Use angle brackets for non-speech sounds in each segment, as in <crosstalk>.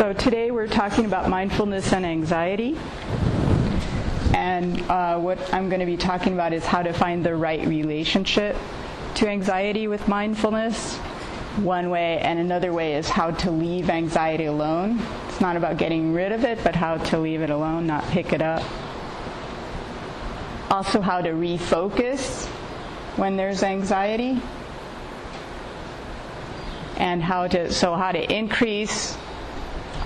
So today we're talking about mindfulness and anxiety. And uh, what I'm going to be talking about is how to find the right relationship to anxiety with mindfulness. One way, and another way is how to leave anxiety alone. It's not about getting rid of it, but how to leave it alone, not pick it up. Also, how to refocus when there's anxiety. And how to, so how to increase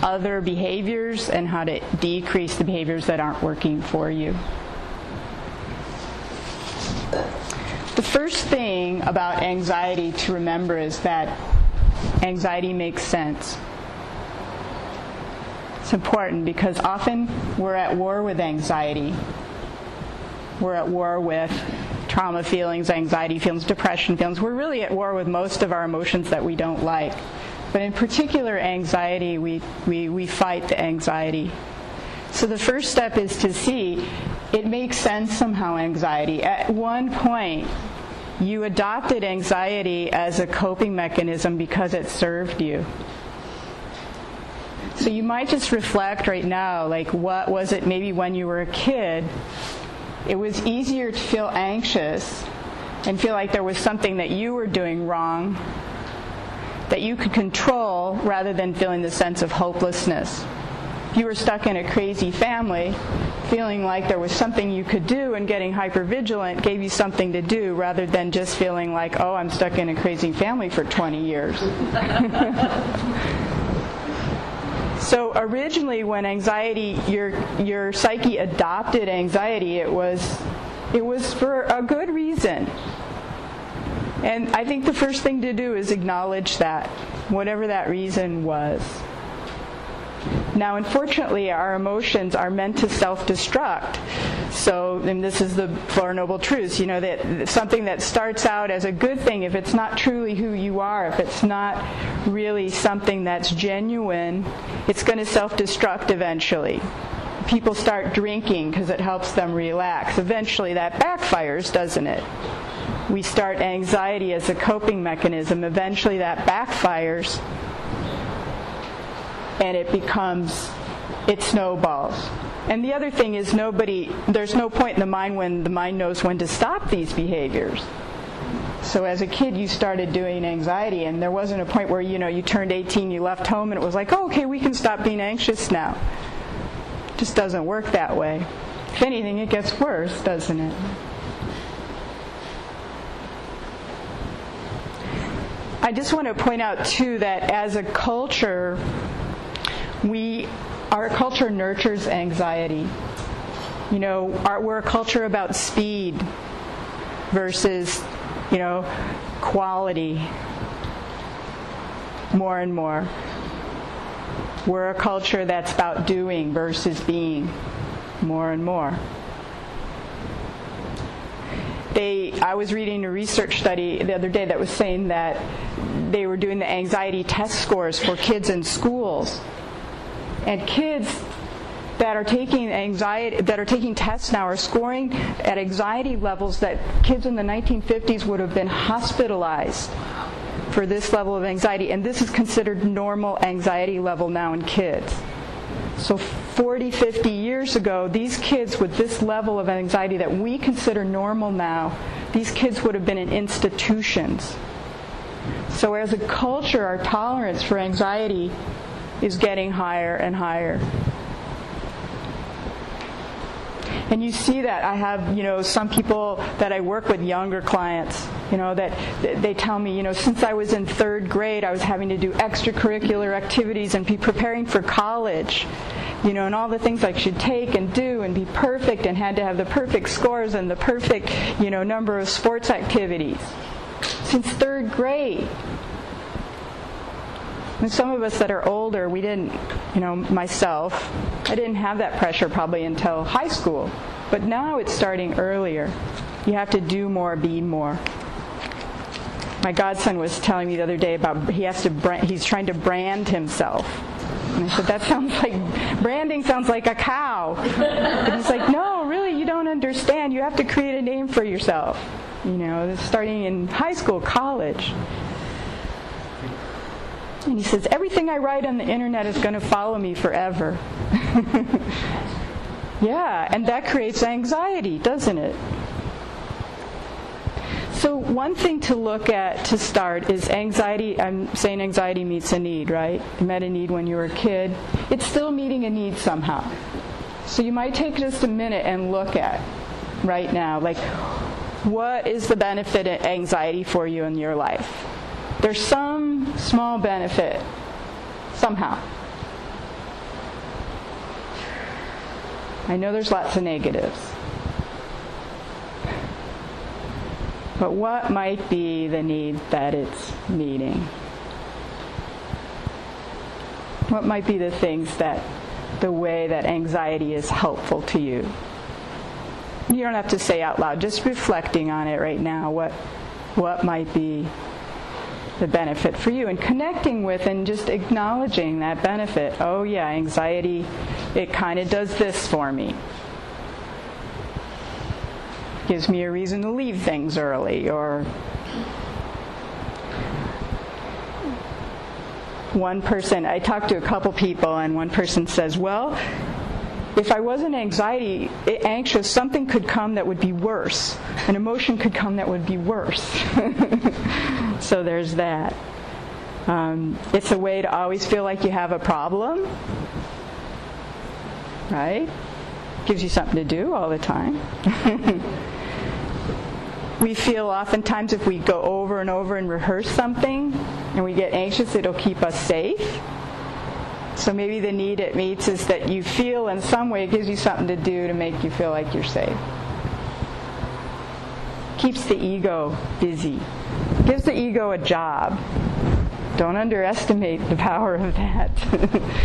other behaviors and how to decrease the behaviors that aren't working for you. The first thing about anxiety to remember is that anxiety makes sense. It's important because often we're at war with anxiety. We're at war with trauma feelings, anxiety feelings, depression feelings. We're really at war with most of our emotions that we don't like. But in particular, anxiety, we, we, we fight the anxiety. So the first step is to see it makes sense somehow, anxiety. At one point, you adopted anxiety as a coping mechanism because it served you. So you might just reflect right now, like, what was it maybe when you were a kid? It was easier to feel anxious and feel like there was something that you were doing wrong that you could control rather than feeling the sense of hopelessness. If you were stuck in a crazy family, feeling like there was something you could do and getting hypervigilant gave you something to do rather than just feeling like, oh, I'm stuck in a crazy family for 20 years. <laughs> so originally when anxiety your your psyche adopted anxiety it was it was for a good reason and I think the first thing to do is acknowledge that, whatever that reason was. Now, unfortunately, our emotions are meant to self-destruct. So, and this is the Four Noble Truths, you know, that something that starts out as a good thing, if it's not truly who you are, if it's not really something that's genuine, it's going to self-destruct eventually. People start drinking because it helps them relax. Eventually that backfires, doesn't it? We start anxiety as a coping mechanism. Eventually that backfires and it becomes, it snowballs. And the other thing is nobody, there's no point in the mind when the mind knows when to stop these behaviors. So as a kid, you started doing anxiety, and there wasn't a point where you know you turned 18, you left home, and it was like, oh, okay, we can stop being anxious now. Just doesn't work that way. If anything, it gets worse, doesn't it? I just want to point out too that as a culture, we our culture nurtures anxiety. You know, our, we're a culture about speed versus, you know, quality. More and more. We're a culture that's about doing versus being. More and more they I was reading a research study the other day that was saying that they were doing the anxiety test scores for kids in schools. And kids that are taking anxiety that are taking tests now are scoring at anxiety levels that kids in the 1950s would have been hospitalized for this level of anxiety and this is considered normal anxiety level now in kids. So 40, 50 years ago, these kids with this level of anxiety that we consider normal now, these kids would have been in institutions. So as a culture, our tolerance for anxiety is getting higher and higher. And you see that. I have, you know, some people that I work with, younger clients, you know, that they tell me, you know, since I was in third grade, I was having to do extracurricular activities and be preparing for college, you know, and all the things I should take and do and be perfect and had to have the perfect scores and the perfect, you know, number of sports activities. Since third grade. And some of us that are older, we didn't, you know, myself, I didn't have that pressure probably until high school. But now it's starting earlier. You have to do more, be more. My godson was telling me the other day about he has to brand, he's trying to brand himself. And I said, that sounds like, branding sounds like a cow. But he's like, no, really, you don't understand. You have to create a name for yourself. You know, starting in high school, college. And he says, Everything I write on the internet is going to follow me forever. <laughs> yeah, and that creates anxiety, doesn't it? So, one thing to look at to start is anxiety. I'm saying anxiety meets a need, right? You met a need when you were a kid. It's still meeting a need somehow. So, you might take just a minute and look at right now, like, what is the benefit of anxiety for you in your life? There's some small benefit somehow. I know there's lots of negatives. But what might be the need that it's meeting? What might be the things that, the way that anxiety is helpful to you? You don't have to say out loud, just reflecting on it right now. What, what might be the benefit for you and connecting with and just acknowledging that benefit. Oh, yeah, anxiety, it kind of does this for me. Gives me a reason to leave things early or one person, I talked to a couple people, and one person says, Well, if I wasn't anxiety anxious, something could come that would be worse. An emotion could come that would be worse. <laughs> so there's that. Um, it's a way to always feel like you have a problem, right? Gives you something to do all the time. <laughs> we feel oftentimes if we go over and over and rehearse something and we get anxious, it'll keep us safe. So maybe the need it meets is that you feel in some way it gives you something to do to make you feel like you're safe. Keeps the ego busy. Gives the ego a job. Don't underestimate the power of that.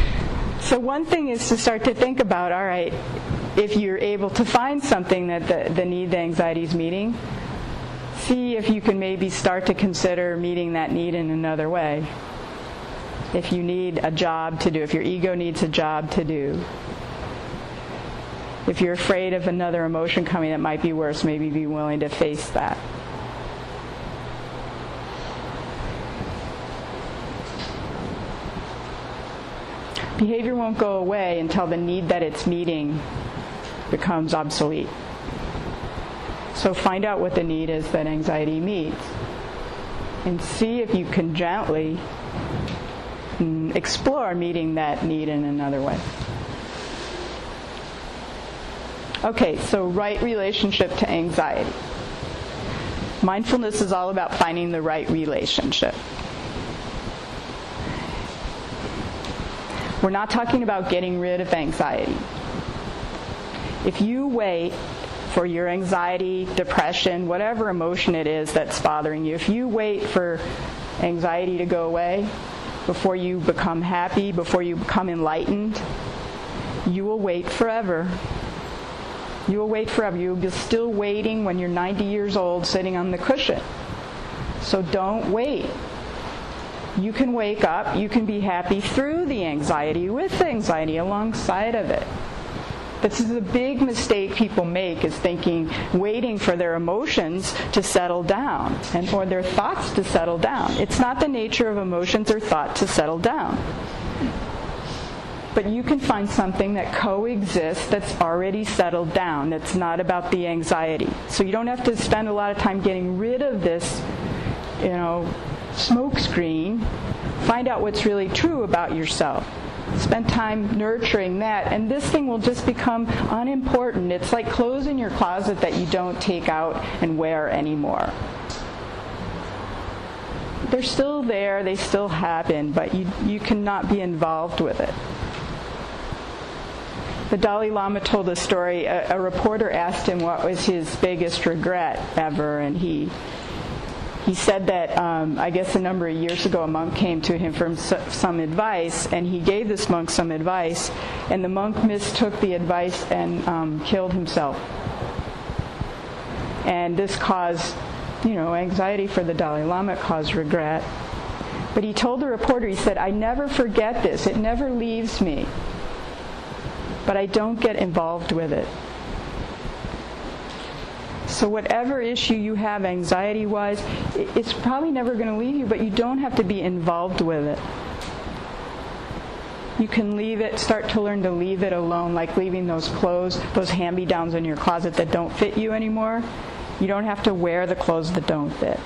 <laughs> so one thing is to start to think about, all right, if you're able to find something that the, the need the anxiety is meeting, see if you can maybe start to consider meeting that need in another way if you need a job to do, if your ego needs a job to do. If you're afraid of another emotion coming that might be worse, maybe be willing to face that. Behavior won't go away until the need that it's meeting becomes obsolete. So find out what the need is that anxiety meets and see if you can gently mm, explore meeting that need in another way. Okay, so right relationship to anxiety. Mindfulness is all about finding the right relationship. We're not talking about getting rid of anxiety. If you wait for your anxiety, depression, whatever emotion it is that's bothering you, if you wait for anxiety to go away, before you become happy, before you become enlightened, you will wait forever. You will wait forever. You'll be still waiting when you're 90 years old sitting on the cushion. So don't wait. You can wake up, you can be happy through the anxiety, with anxiety, alongside of it. This is a big mistake people make is thinking, waiting for their emotions to settle down and or their thoughts to settle down. It's not the nature of emotions or thought to settle down. But you can find something that coexists that's already settled down, that's not about the anxiety. So you don't have to spend a lot of time getting rid of this, you know, smokescreen. Find out what's really true about yourself spend time nurturing that, and this thing will just become unimportant. It's like clothes in your closet that you don't take out and wear anymore. They're still there, they still happen, but you, you cannot be involved with it. The Dalai Lama told a story. A, a reporter asked him what was his biggest regret ever, and he he said that um, I guess a number of years ago a monk came to him for some advice, and he gave this monk some advice, and the monk mistook the advice and um, killed himself. And this caused, you know, anxiety for the Dalai Lama, caused regret. But he told the reporter, he said, I never forget this. It never leaves me. But I don't get involved with it. So whatever issue you have anxiety-wise, it's probably never going to leave you, but you don't have to be involved with it. You can leave it, start to learn to leave it alone, like leaving those clothes, those hand me downs in your closet that don't fit you anymore. You don't have to wear the clothes that don't fit.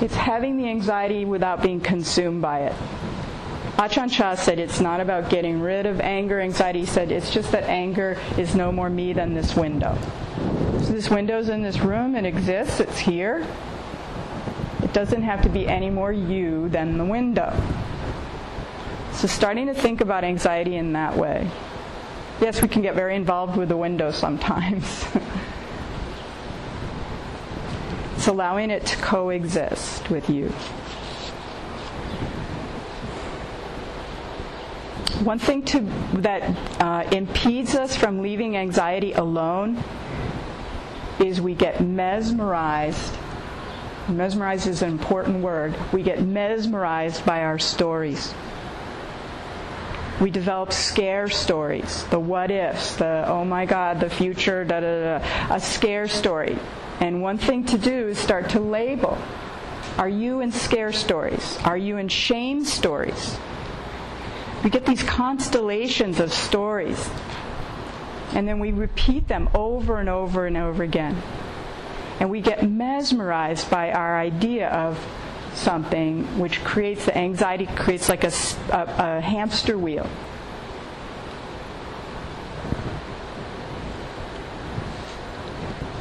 It's having the anxiety without being consumed by it. Ajahn Chah said it's not about getting rid of anger, anxiety. He said it's just that anger is no more me than this window. So this window's in this room, it exists, it's here. It doesn't have to be any more you than the window. So starting to think about anxiety in that way. Yes, we can get very involved with the window sometimes. <laughs> it's allowing it to coexist with you. One thing to, that uh, impedes us from leaving anxiety alone is we get mesmerized. Mesmerized is an important word. We get mesmerized by our stories we develop scare stories, the what ifs, the oh my god, the future, da da da, a scare story. And one thing to do is start to label. Are you in scare stories? Are you in shame stories? We get these constellations of stories. And then we repeat them over and over and over again. And we get mesmerized by our idea of something which creates the anxiety, creates like a, a, a hamster wheel.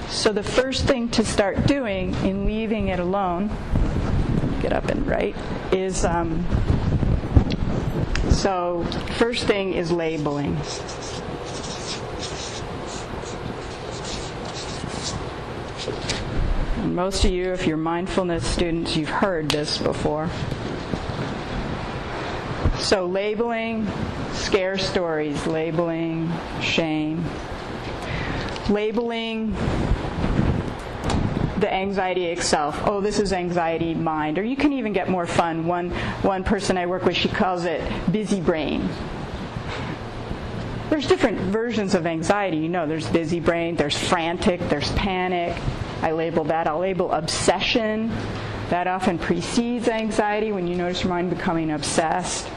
So the first thing to start doing in leaving it alone, get up and write, is um, so first thing is labeling. And most of you, if you're mindfulness students, you've heard this before. So, labeling scare stories, labeling shame, labeling the anxiety itself. Oh, this is anxiety mind. Or you can even get more fun. One, one person I work with, she calls it busy brain. There's different versions of anxiety. You know, there's busy brain, there's frantic, there's panic, I label that. I'll label obsession. That often precedes anxiety when you notice your mind becoming obsessed.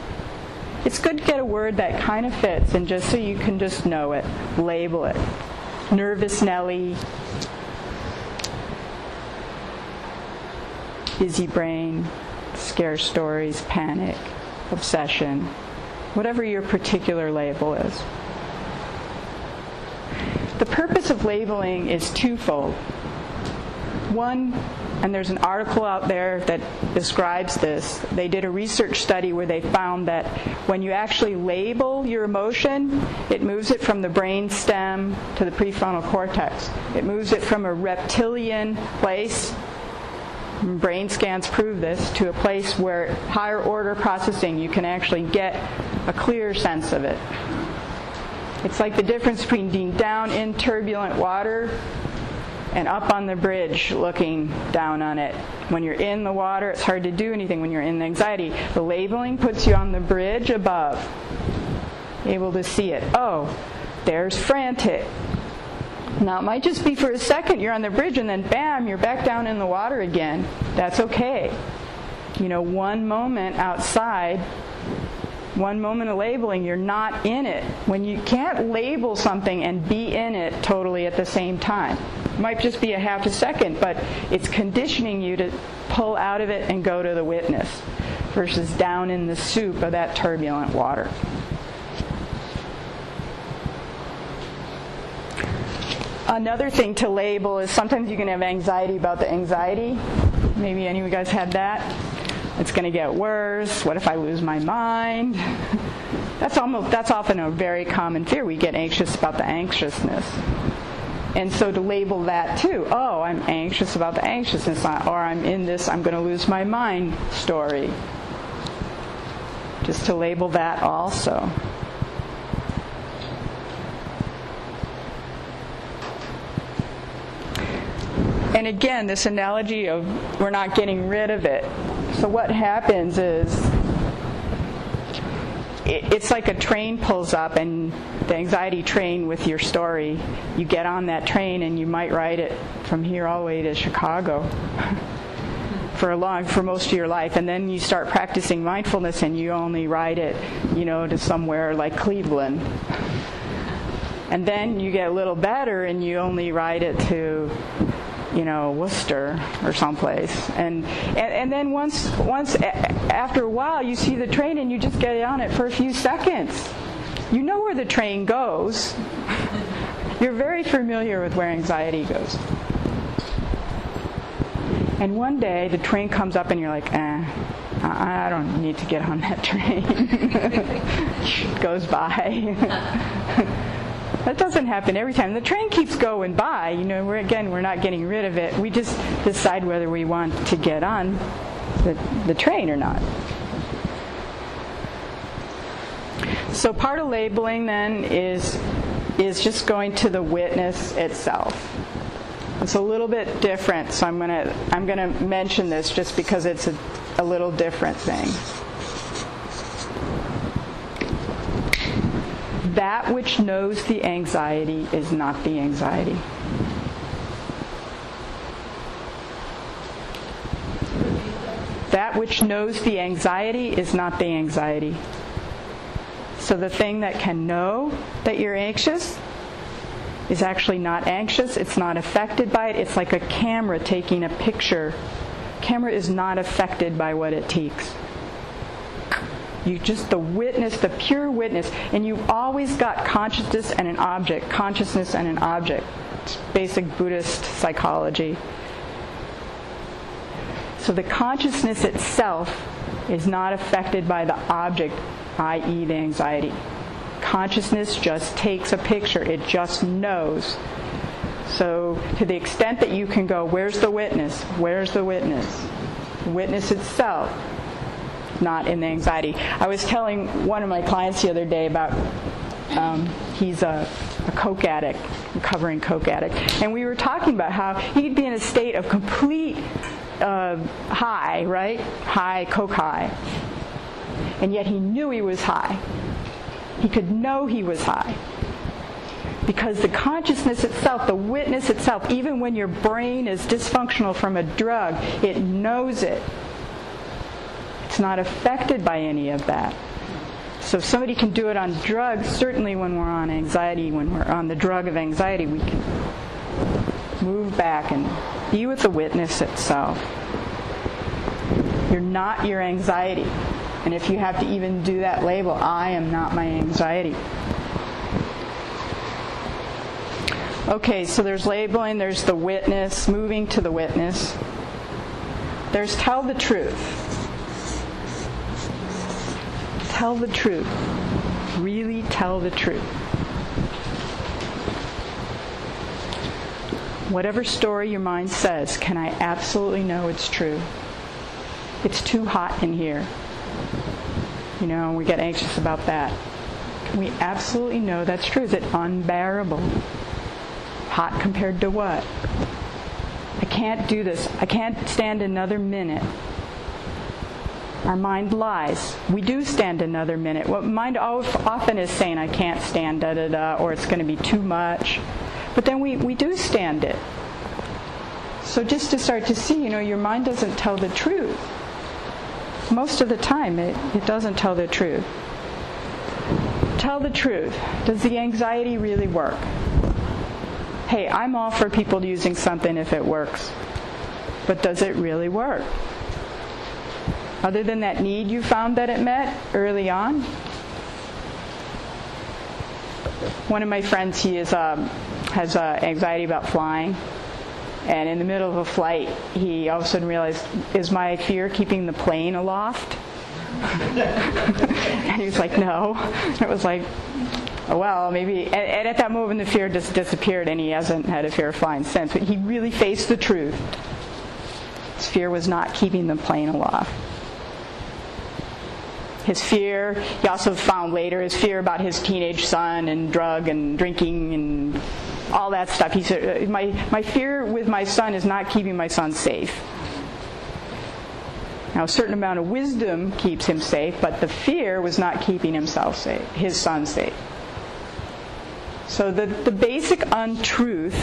It's good to get a word that kind of fits and just so you can just know it, label it. Nervous Nelly, busy brain, scare stories, panic, obsession, whatever your particular label is. The purpose of labeling is twofold. One, and there's an article out there that describes this. They did a research study where they found that when you actually label your emotion, it moves it from the brain stem to the prefrontal cortex. It moves it from a reptilian place brain scans prove this to a place where higher order processing you can actually get a clear sense of it. It's like the difference between being down in turbulent water and up on the bridge looking down on it. When you're in the water, it's hard to do anything when you're in the anxiety. The labeling puts you on the bridge above, able to see it. Oh, there's frantic. Now, it might just be for a second you're on the bridge and then bam, you're back down in the water again. That's okay. You know, one moment outside one moment of labeling, you're not in it. When you can't label something and be in it totally at the same time. It might just be a half a second, but it's conditioning you to pull out of it and go to the witness versus down in the soup of that turbulent water. Another thing to label is sometimes you can have anxiety about the anxiety. Maybe any of you guys had that it's going to get worse. What if I lose my mind? <laughs> That's almost that's often a very common fear. We get anxious about the anxiousness. And so to label that too, oh, I'm anxious about the anxiousness, or I'm in this, I'm going to lose my mind story. Just to label that also. And again, this analogy of we're not getting rid of it. So what happens is it's like a train pulls up and the anxiety train with your story. You get on that train and you might ride it from here all the way to Chicago <laughs> for a long for most of your life and then you start practicing mindfulness and you only ride it you know to somewhere like cleveland <laughs> and then you get a little better and you only ride it to you know worcester or someplace and and, and then once once after a while you see the train and you just get on it for a few seconds you know where the train goes you're very familiar with where anxiety goes and one day the train comes up and you're like, eh, I don't need to get on that <laughs> train. <laughs> Goes by. <laughs> that doesn't happen every time. The train keeps going by. You know, we're again, we're not getting rid of it. We just decide whether we want to get on the, the train or not. So part of labeling then is is just going to the witness itself. It's a little bit different, so I'm gonna I'm gonna mention this just because it's a, a little different thing. That which knows the anxiety is not the anxiety. That which knows the anxiety is not the anxiety. So the thing that can know that you're anxious is actually not anxious, it's not affected by it. It's like a camera taking a picture. Camera is not affected by what it takes. You just the witness, the pure witness, and you've always got consciousness and an object, consciousness and an object. It's basic Buddhist psychology. So the consciousness itself is not affected by the object, i.e., the anxiety consciousness just takes a picture, it just knows. So, to the extent that you can go, where's the witness? Where's the witness? witness itself, not in the anxiety. I was telling one of my clients the other day about um, he's a, a coke addict, recovering coke addict, and we were talking about how he'd be in a state of complete uh, high, right? High, coke high. And yet he knew he was high. He could know he was high. Because the consciousness itself, the witness itself, even when your brain is dysfunctional from a drug, it knows it. It's not affected by any of that. So if somebody can do it on drugs, certainly when we're on anxiety, when we're on the drug of anxiety, we can move back and be with the witness itself. You're not your anxiety. And if you have to even do that label, I am not my anxiety. Okay, so there's labeling, there's the witness, moving to the witness. There's tell the truth. Tell the truth. Really tell the truth. Whatever story your mind says, can I absolutely know it's true? It's too hot in here. You know, we get anxious about that. We absolutely know that's true. Is it unbearable? Hot compared to what? I can't do this. I can't stand another minute. Our mind lies. We do stand another minute. What mind often is saying, I can't stand da da da, or it's going to be too much. But then we, we do stand it. So just to start to see, you know, your mind doesn't tell the truth most of the time it, it doesn't tell the truth. Tell the truth. Does the anxiety really work? Hey, I'm all for people using something if it works. But does it really work? Other than that need you found that it met early on? One of my friends, he is, um, has uh, anxiety about flying and in the middle of a flight, he all of a sudden realized, is my fear keeping the plane aloft? <laughs> and he was like, no. it was like, oh, well, maybe. And, and at that moment, the fear just disappeared, and he hasn't had a fear of flying since. But he really faced the truth. His fear was not keeping the plane aloft. His fear, he also found later, his fear about his teenage son and drug and drinking and all that stuff. He said, uh, my, my fear with my son is not keeping my son safe. Now, a certain amount of wisdom keeps him safe, but the fear was not keeping himself safe, his son safe. So the, the basic untruth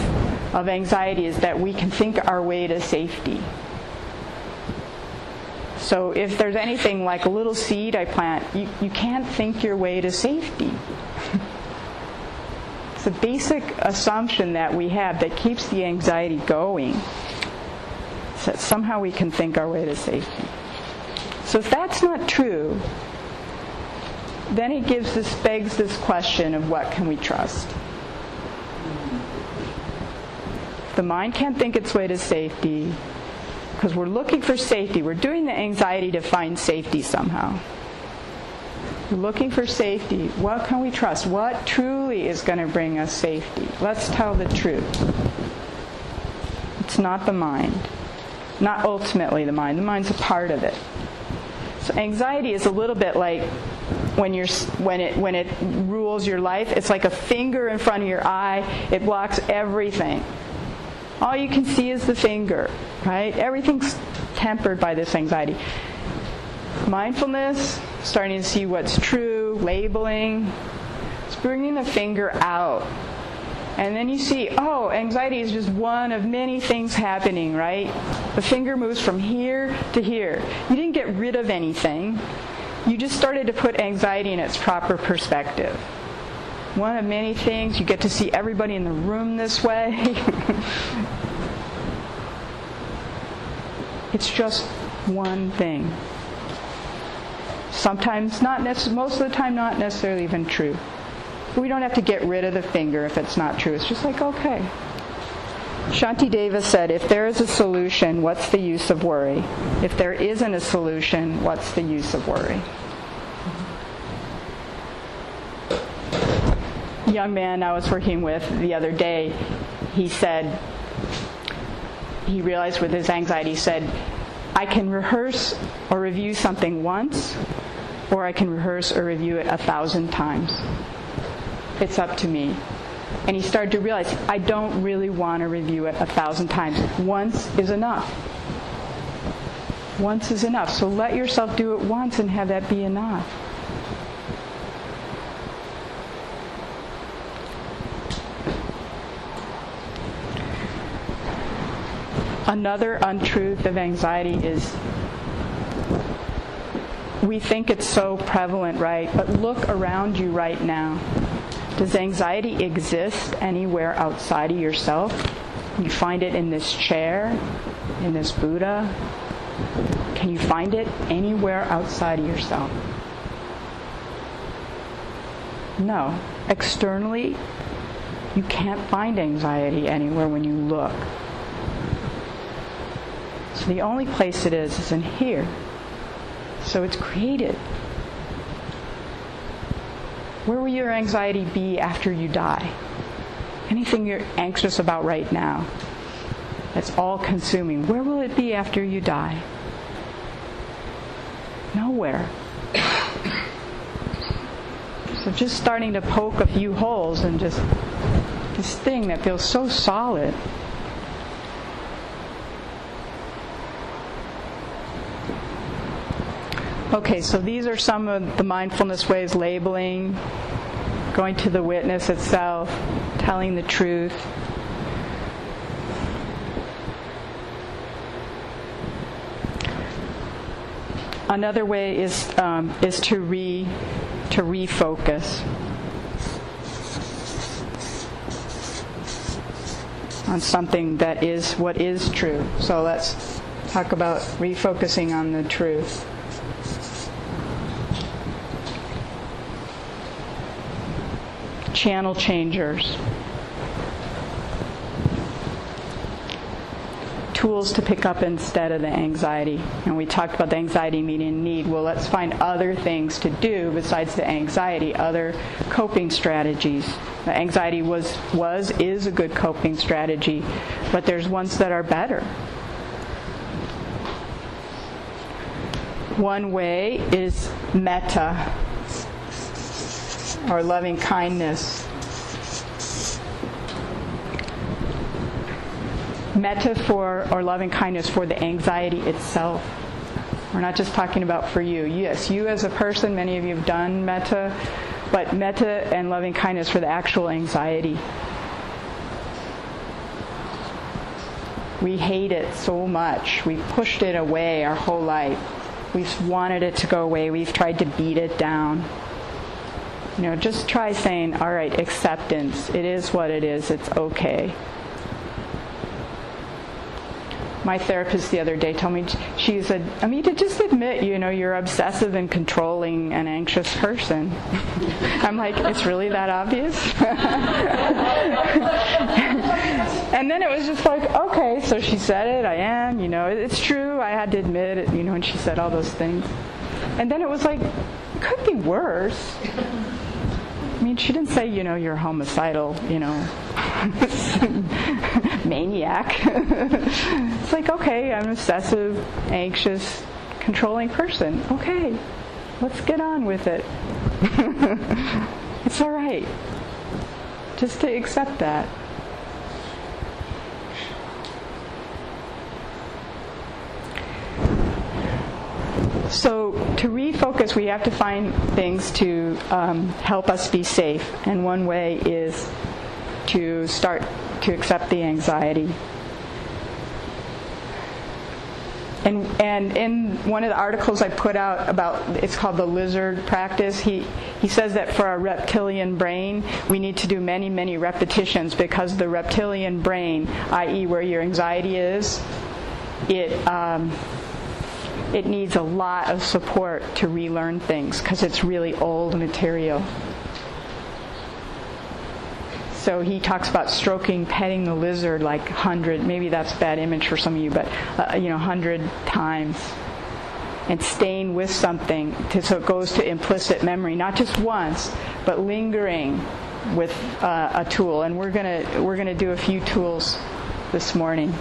of anxiety is that we can think our way to safety. So if there's anything like a little seed I plant, you, you can't think your way to safety. it's a basic assumption that we have that keeps the anxiety going. That somehow we can think our way to safety. So if that's not true, then it gives this begs this question of what can we trust? The mind can't think its way to safety because we're looking for safety. We're doing the anxiety to find safety somehow. We're looking for safety. What can we trust? What truly is going to bring us safety? Let's tell the truth. It's not the mind. Not ultimately the mind. The mind's a part of it. So anxiety is a little bit like when you're when it when it rules your life. It's like a finger in front of your eye. It blocks everything. All you can see is the finger, right? Everything's tempered by this anxiety. Mindfulness, starting to see what's true, labeling, it's bringing the finger out. And then you see, oh, anxiety is just one of many things happening, right? The finger moves from here to here. You didn't get rid of anything. You just started to put anxiety in its proper perspective one of many things. You get to see everybody in the room this way. <laughs> it's just one thing. Sometimes not most of the time not necessarily even true. We don't have to get rid of the finger if it's not true. It's just like, okay. Shanti Deva said, if there is a solution, what's the use of worry? If there isn't a solution, what's the use of worry? Young man I was working with the other day, he said, he realized with his anxiety, he said, I can rehearse or review something once, or I can rehearse or review it a thousand times. It's up to me. And he started to realize, I don't really want to review it a thousand times. Once is enough. Once is enough. So let yourself do it once and have that be enough. Another untruth of anxiety is we think it's so prevalent, right? But look around you right now. Does anxiety exist anywhere outside of yourself? You find it in this chair, in this Buddha? Can you find it anywhere outside of yourself? No. Externally, you can't find anxiety anywhere when you look. The only place it is is in here. So it's created. Where will your anxiety be after you die? Anything you're anxious about right now that's all consuming, where will it be after you die? Nowhere. So just starting to poke a few holes and just this thing that feels so solid. Okay, so these are some of the mindfulness ways labeling, going to the witness itself, telling the truth. Another way is um, is to re to refocus on something that is what is true. So let's talk about refocusing on the truth. Channel changers. Tools to pick up instead of the anxiety. And we talked about the anxiety meeting need. Well, let's find other things to do besides the anxiety, other coping strategies. The anxiety was, was, is a good coping strategy, but there's ones that are better. One way is metta, or loving kindness. Metta for or loving kindness for the anxiety itself. We're not just talking about for you. Yes, you as a person, many of you have done metta, but metta and loving kindness for the actual anxiety. We hate it so much. We've pushed it away our whole life. We've wanted it to go away. We've tried to beat it down. You know, just try saying, all right, acceptance. It is what it is. It's okay. My therapist the other day told me she said Amita just admit you know you're obsessive and controlling and anxious person. <laughs> I'm like it's really that obvious? <laughs> And then it was just like okay so she said it. I am you know it's true. I had to admit it you know and she said all those things. And then it was like could be worse mean, she didn't say, you know, you're homicidal, you know, <laughs> maniac. <laughs> it's like, okay, I'm an obsessive, anxious, controlling person. Okay, let's get on with it. <laughs> it's all right. Just to accept that. So to refocus, we have to find things to um, help us be safe, and one way is to start to accept the anxiety. And, and in one of the articles I put out about, it's called the lizard practice, he, he says that for our reptilian brain, we need to do many, many repetitions because the reptilian brain, i.e., where your anxiety is, it, um, it needs a lot of support to relearn things because it's really old material. So he talks about stroking, petting the lizard like hundred. Maybe that's a bad image for some of you, but uh, you know, hundred times, and staying with something to, so it goes to implicit memory, not just once, but lingering with uh, a tool. And we're gonna we're gonna do a few tools this morning.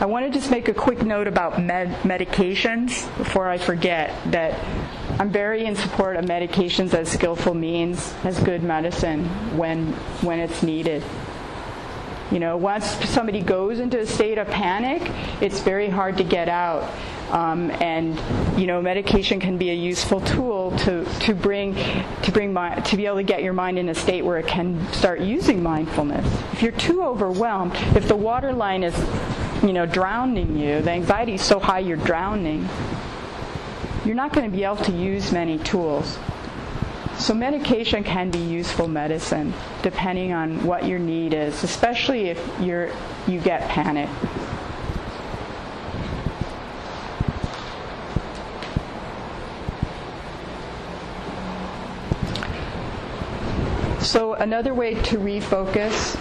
I want to just make a quick note about med- medications before I forget that I'm very in support of medications as skillful means, as good medicine when when it's needed. You know, once somebody goes into a state of panic, it's very hard to get out. Um, and you know, medication can be a useful tool to, to bring to bring mi- to be able to get your mind in a state where it can start using mindfulness. If you're too overwhelmed, if the water line is you know, drowning you. The anxiety is so high you're drowning. You're not going to be able to use many tools. So medication can be useful medicine depending on what your need is, especially if you're you get panic. So another way to refocus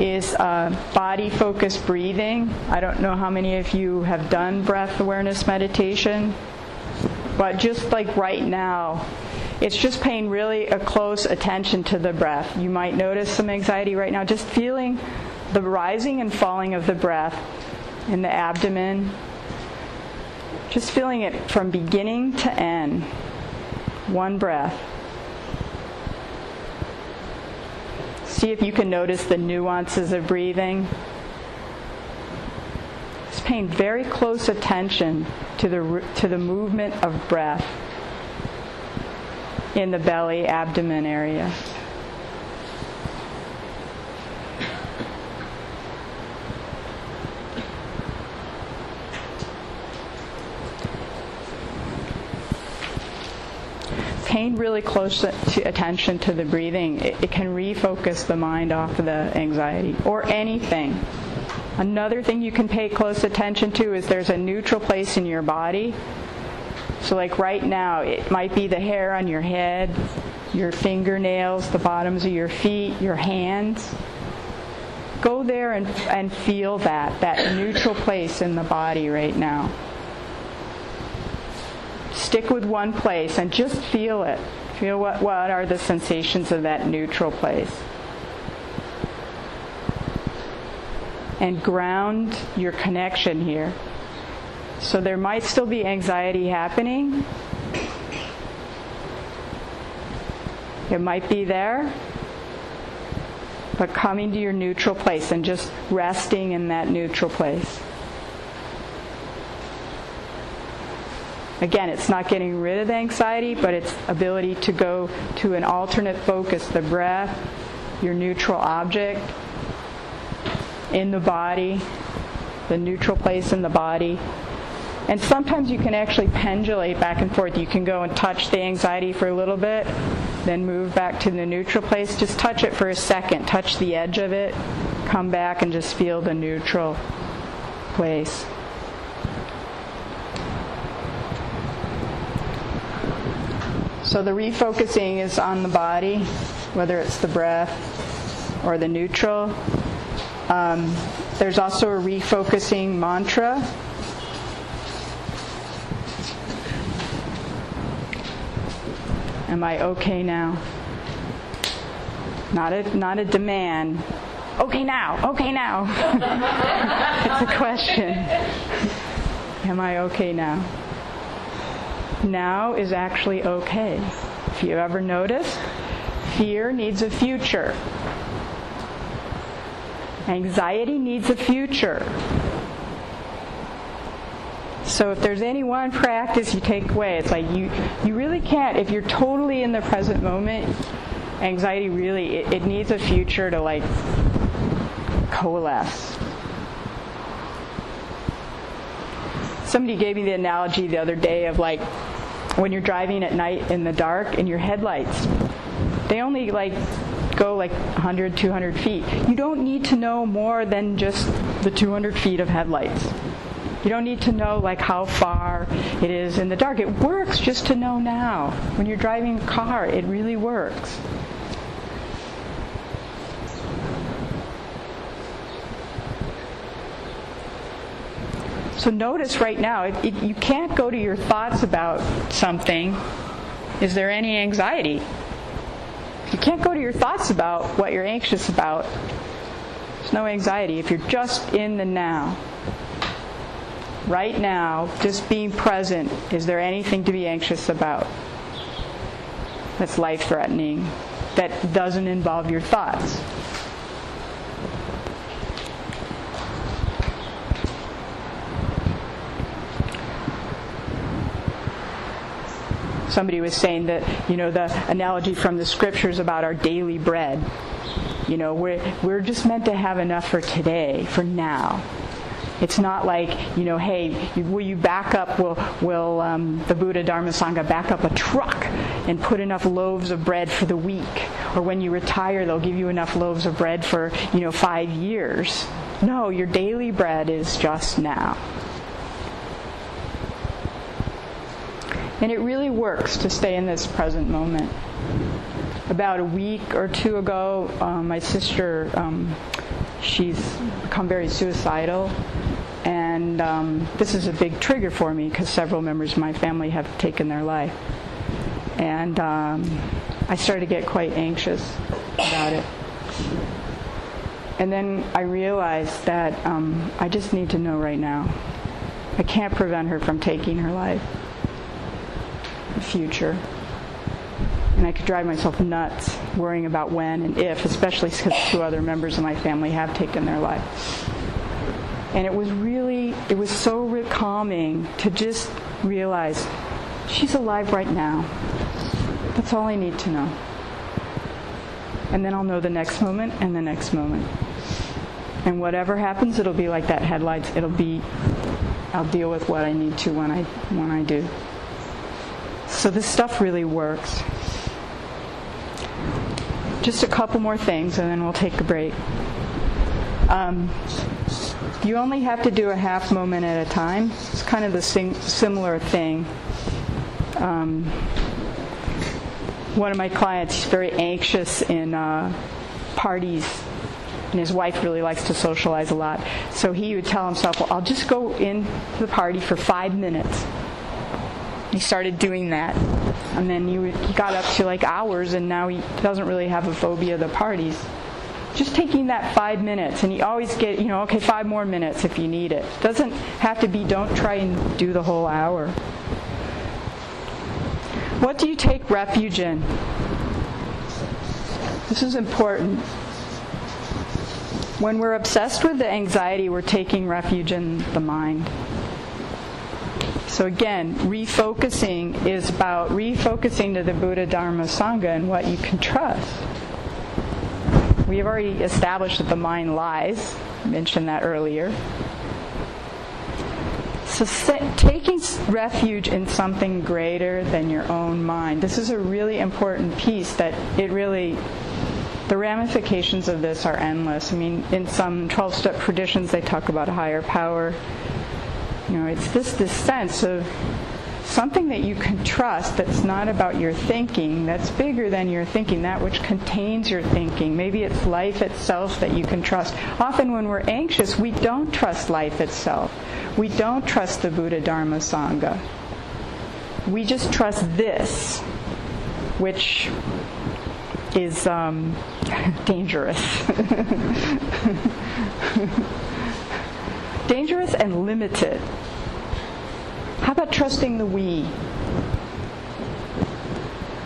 is uh, body focused breathing. I don't know how many of you have done breath awareness meditation, but just like right now, it's just paying really a close attention to the breath. You might notice some anxiety right now, just feeling the rising and falling of the breath in the abdomen. Just feeling it from beginning to end. One breath. See if you can notice the nuances of breathing. Just paying very close attention to the, to the movement of breath in the belly, abdomen area. Paying really close to attention to the breathing, it, it can refocus the mind off of the anxiety or anything. Another thing you can pay close attention to is there's a neutral place in your body. So, like right now, it might be the hair on your head, your fingernails, the bottoms of your feet, your hands. Go there and, and feel that, that neutral place in the body right now stick with one place and just feel it. Feel what, what are the sensations of that neutral place. And ground your connection here. So there might still be anxiety happening. It might be there. But coming to your neutral place and just resting in that neutral place. Again, it's not getting rid of the anxiety, but it's ability to go to an alternate focus, the breath, your neutral object in the body, the neutral place in the body. And sometimes you can actually pendulate back and forth. You can go and touch the anxiety for a little bit, then move back to the neutral place. Just touch it for a second. Touch the edge of it. Come back and just feel the neutral place. So the refocusing is on the body, whether it's the breath or the neutral. Um, there's also a refocusing mantra Am I okay now? Not a, not a demand. Okay now, okay now. <laughs> it's a question. Am I okay now? Now is actually okay. If you ever notice, fear needs a future. Anxiety needs a future. So if there's any one practice you take away, it's like you you really can't if you're totally in the present moment. Anxiety really it, it needs a future to like coalesce. Somebody gave me the analogy the other day of like when you're driving at night in the dark and your headlights they only like go like 100 200 feet you don't need to know more than just the 200 feet of headlights you don't need to know like how far it is in the dark. It works just to know now. When you're driving a car, it really works. So notice right now, it, it, you can't go to your thoughts about something. Is there any anxiety? You can't go to your thoughts about what you're anxious about. There's no anxiety if you're just in the now right now, just being present, is there anything to be anxious about that's life threatening, that doesn't involve your thoughts? Somebody was saying that, you know, the analogy from the scriptures about our daily bread. You know, we're, we're just meant to have enough for today, for now. It's not like, you know, hey, will you back up, will, will um, the Buddha Dharma Sangha back up a truck and put enough loaves of bread for the week? Or when you retire, they'll give you enough loaves of bread for, you know, five years. No, your daily bread is just now. And it really works to stay in this present moment. About a week or two ago, um, my sister, um, she's become very suicidal. And um, this is a big trigger for me because several members of my family have taken their life. And um, I started to get quite anxious about it. And then I realized that um, I just need to know right now. I can't prevent her from taking her life. Future. And I could drive myself nuts worrying about when and if, especially because two other members of my family have taken their life. And it was really, it was so calming to just realize she's alive right now. That's all I need to know. And then I'll know the next moment and the next moment. And whatever happens, it'll be like that headlights. It'll be, I'll deal with what I need to when I, when I do. So this stuff really works. Just a couple more things and then we'll take a break. Um, you only have to do a half moment at a time. It's kind of the sing- similar thing. Um, one of my clients is very anxious in uh, parties, and his wife really likes to socialize a lot. So he would tell himself, "Well, I'll just go into the party for five minutes." He started doing that, and then he, he got up to like hours, and now he doesn't really have a phobia of the parties just taking that five minutes, and you always get, you know, okay, five more minutes if you need it. Doesn't have to be, don't try and do the whole hour. What do you take refuge in? This is important. When we're obsessed with the anxiety, we're taking refuge in the mind. So again, refocusing is about refocusing to the Buddha, Dharma, Sangha and what you can trust. We have already established that the mind lies. I mentioned that earlier. So taking refuge in something greater than your own mind. This is a really important piece that it really the ramifications of this are endless. I mean, in some 12 step traditions, they talk about a higher power. You know, it's this, this sense of something that you can trust that's not about your thinking, that's bigger than your thinking, that which contains your thinking. Maybe it's life itself that you can trust. Often when we're anxious, we don't trust life itself. We don't trust the Buddha Dharma Sangha. We just trust this, which is um, <laughs> dangerous. <laughs> dangerous and limited. How about trusting the we?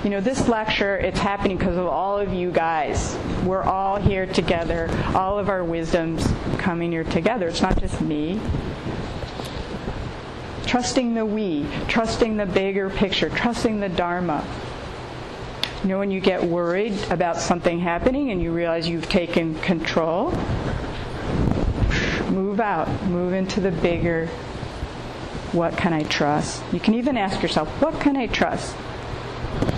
You know, this lecture, it's happening because of all of you guys. We're all here together, all of our wisdoms coming here together. It's not just me. Trusting the we, trusting the bigger picture, trusting the Dharma. You know, when you get worried about something happening and you realize you've taken control, move out, move into the bigger what can I trust? You can even ask yourself, what can I trust?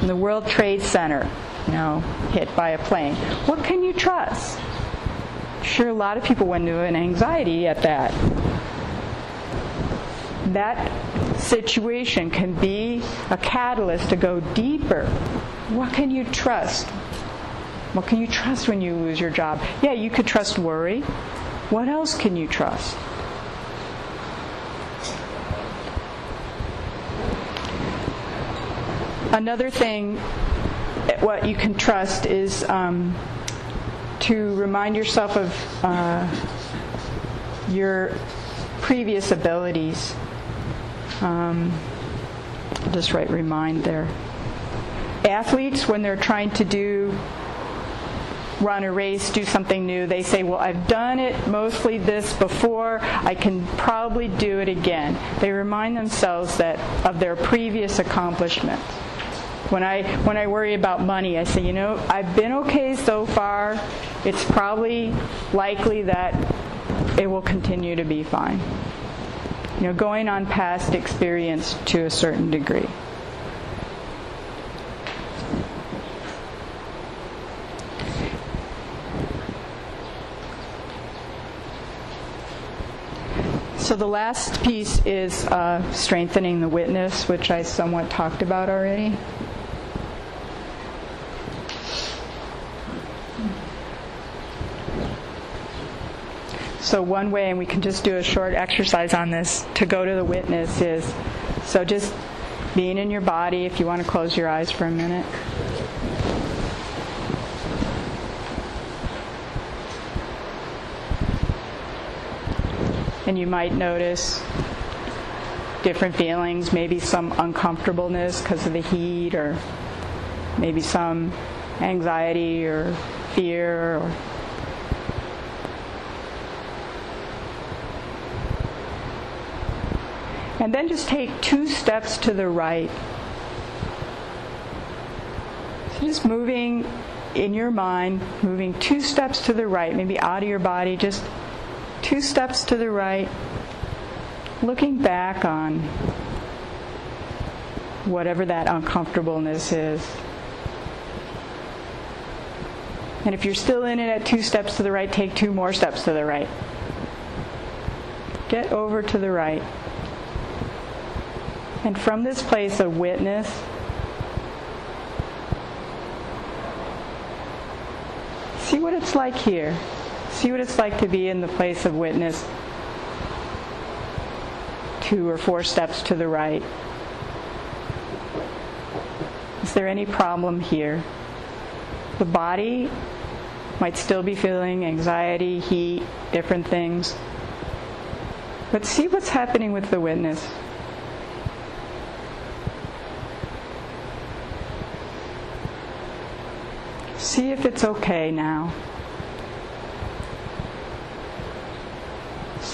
In the World Trade Center, you know, hit by a plane. What can you trust? Sure, a lot of people went into an anxiety at that. That situation can be a catalyst to go deeper. What can you trust? What can you trust when you lose your job? Yeah, you could trust worry. What else can you trust? Another thing, what you can trust is um, to remind yourself of uh, your previous abilities. Um, just write remind there. Athletes, when they're trying to do run a race, do something new, they say, Well, I've done it mostly this before, I can probably do it again. They remind themselves that of their previous accomplishments. When I when I worry about money, I say, you know, I've been okay so far. It's probably likely that it will continue to be fine. You know, going on past experience to a certain degree. So the last piece is uh, strengthening the witness, which I somewhat talked about already. So one way, and we can just do a short exercise on this to go to the witness is so just being in your body. If you want to close your eyes for a minute. And you might notice different feelings, maybe some uncomfortableness because of the heat, or maybe some anxiety or fear or And then just take two steps to the right. So just moving in your mind, moving two steps to the right, maybe out of your body, just two steps to the right, looking back on whatever that uncomfortableness is. And if you're still in it at two steps to the right, take two more steps to the right. Get over to the right. And from this place of witness, see what it's like here. See what it's like to be in the place of witness two or four steps to the right. Is there any problem here? The body might still be feeling anxiety, heat, different things. But see what's happening with the witness. See if it's okay now.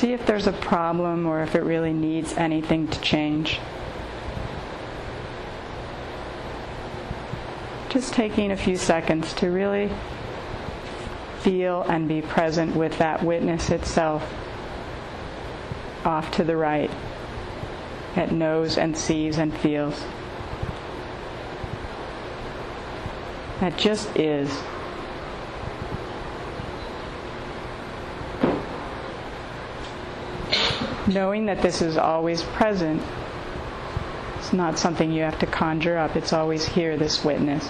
See if there's a problem or if it really needs anything to change. Just taking a few seconds to really feel and be present with that witness itself off to the right. that knows and sees and feels. That just is. Knowing that this is always present, it's not something you have to conjure up, it's always here, this witness.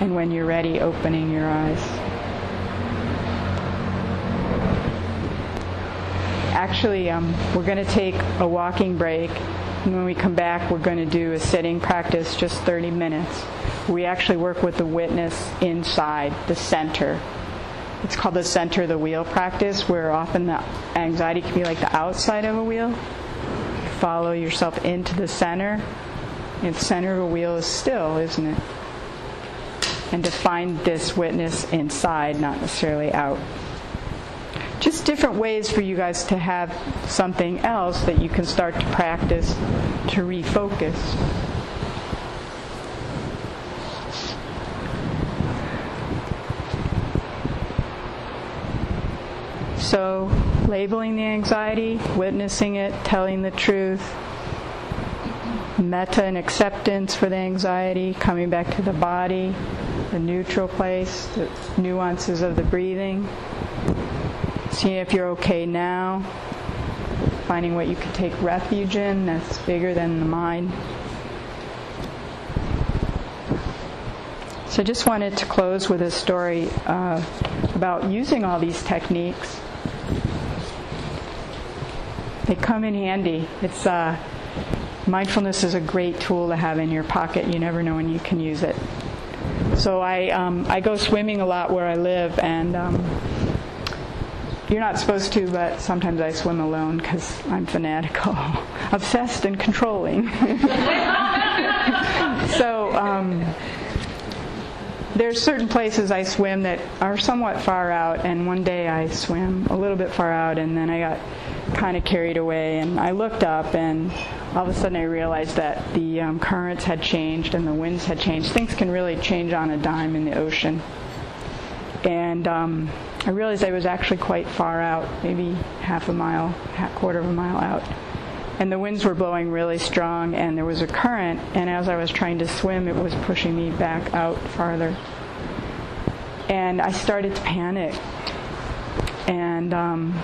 And when you're ready, opening your eyes. Actually, um, we're going to take a walking break. And when we come back, we're going to do a sitting practice, just 30 minutes. We actually work with the witness inside the center. It's called the center of the wheel practice, where often the anxiety can be like the outside of a wheel. You follow yourself into the center. And the center of a wheel is still, isn't it? and to find this witness inside, not necessarily out. Just different ways for you guys to have something else that you can start to practice to refocus. So, labeling the anxiety, witnessing it, telling the truth, metta and acceptance for the anxiety, coming back to the body, the neutral place, the nuances of the breathing, seeing if you're okay now, finding what you can take refuge in that's bigger than the mind. So I just wanted to close with a story uh, about using all these techniques. They come in handy. It's uh, mindfulness is a great tool to have in your pocket. You never know when you can use it. So I um, I go swimming a lot where I live, and um, you're not supposed to, but sometimes I swim alone because I'm fanatical, <laughs> obsessed, and controlling. <laughs> so. Um, there's certain places I swim that are somewhat far out, and one day I swim a little bit far out, and then I got kind of carried away, and I looked up, and all of a sudden I realized that the um, currents had changed and the winds had changed. Things can really change on a dime in the ocean. And um, I realized I was actually quite far out, maybe half a mile, half quarter of a mile out. And the winds were blowing really strong, and there was a current, and as I was trying to swim, it was pushing me back out farther. And I started to panic. And um,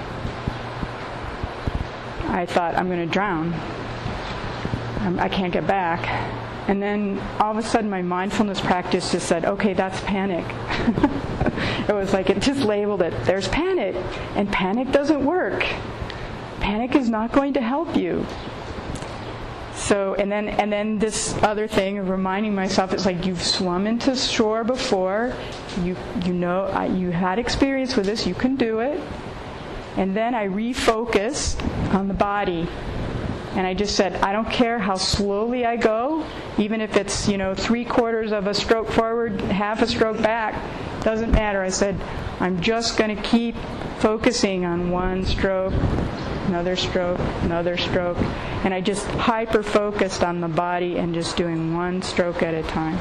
I thought, I'm going to drown. I can't get back. And then all of a sudden, my mindfulness practice just said, okay, that's panic. <laughs> it was like it just labeled it. There's panic. And panic doesn't work. Panic is not going to help you. So, and then, and then this other thing of reminding myself, it's like you've swum into shore before. You, you know, you had experience with this. You can do it. And then I refocused on the body and I just said, I don't care how slowly I go, even if it's, you know, three quarters of a stroke forward, half a stroke back, doesn't matter. I said, I'm just going to keep focusing on one stroke, another stroke, another stroke. And I just hyper focused on the body and just doing one stroke at a time.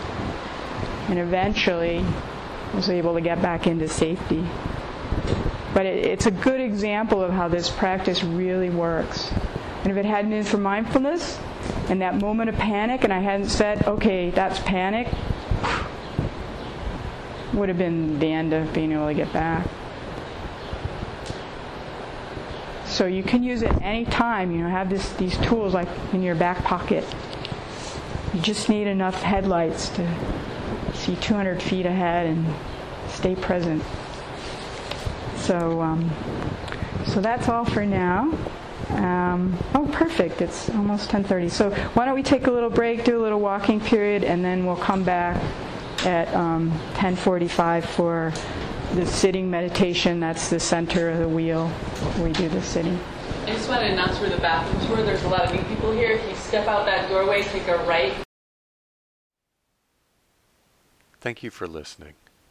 And eventually, I was able to get back into safety. But it, it's a good example of how this practice really works. And if it hadn't been for mindfulness and that moment of panic, and I hadn't said, okay, that's panic, <sighs> would have been the end of being able to get back. So you can use it any time. You know, have this, these tools like in your back pocket. You just need enough headlights to see 200 feet ahead and stay present. So, um, so that's all for now. Um, oh, perfect. It's almost 10:30. So why don't we take a little break, do a little walking period, and then we'll come back at um, 10:45 for the sitting meditation. That's the center of the wheel. We do the sitting. I just want to announce where the bathrooms were. There's a lot of new people here. If you step out that doorway, take a right. Thank you for listening.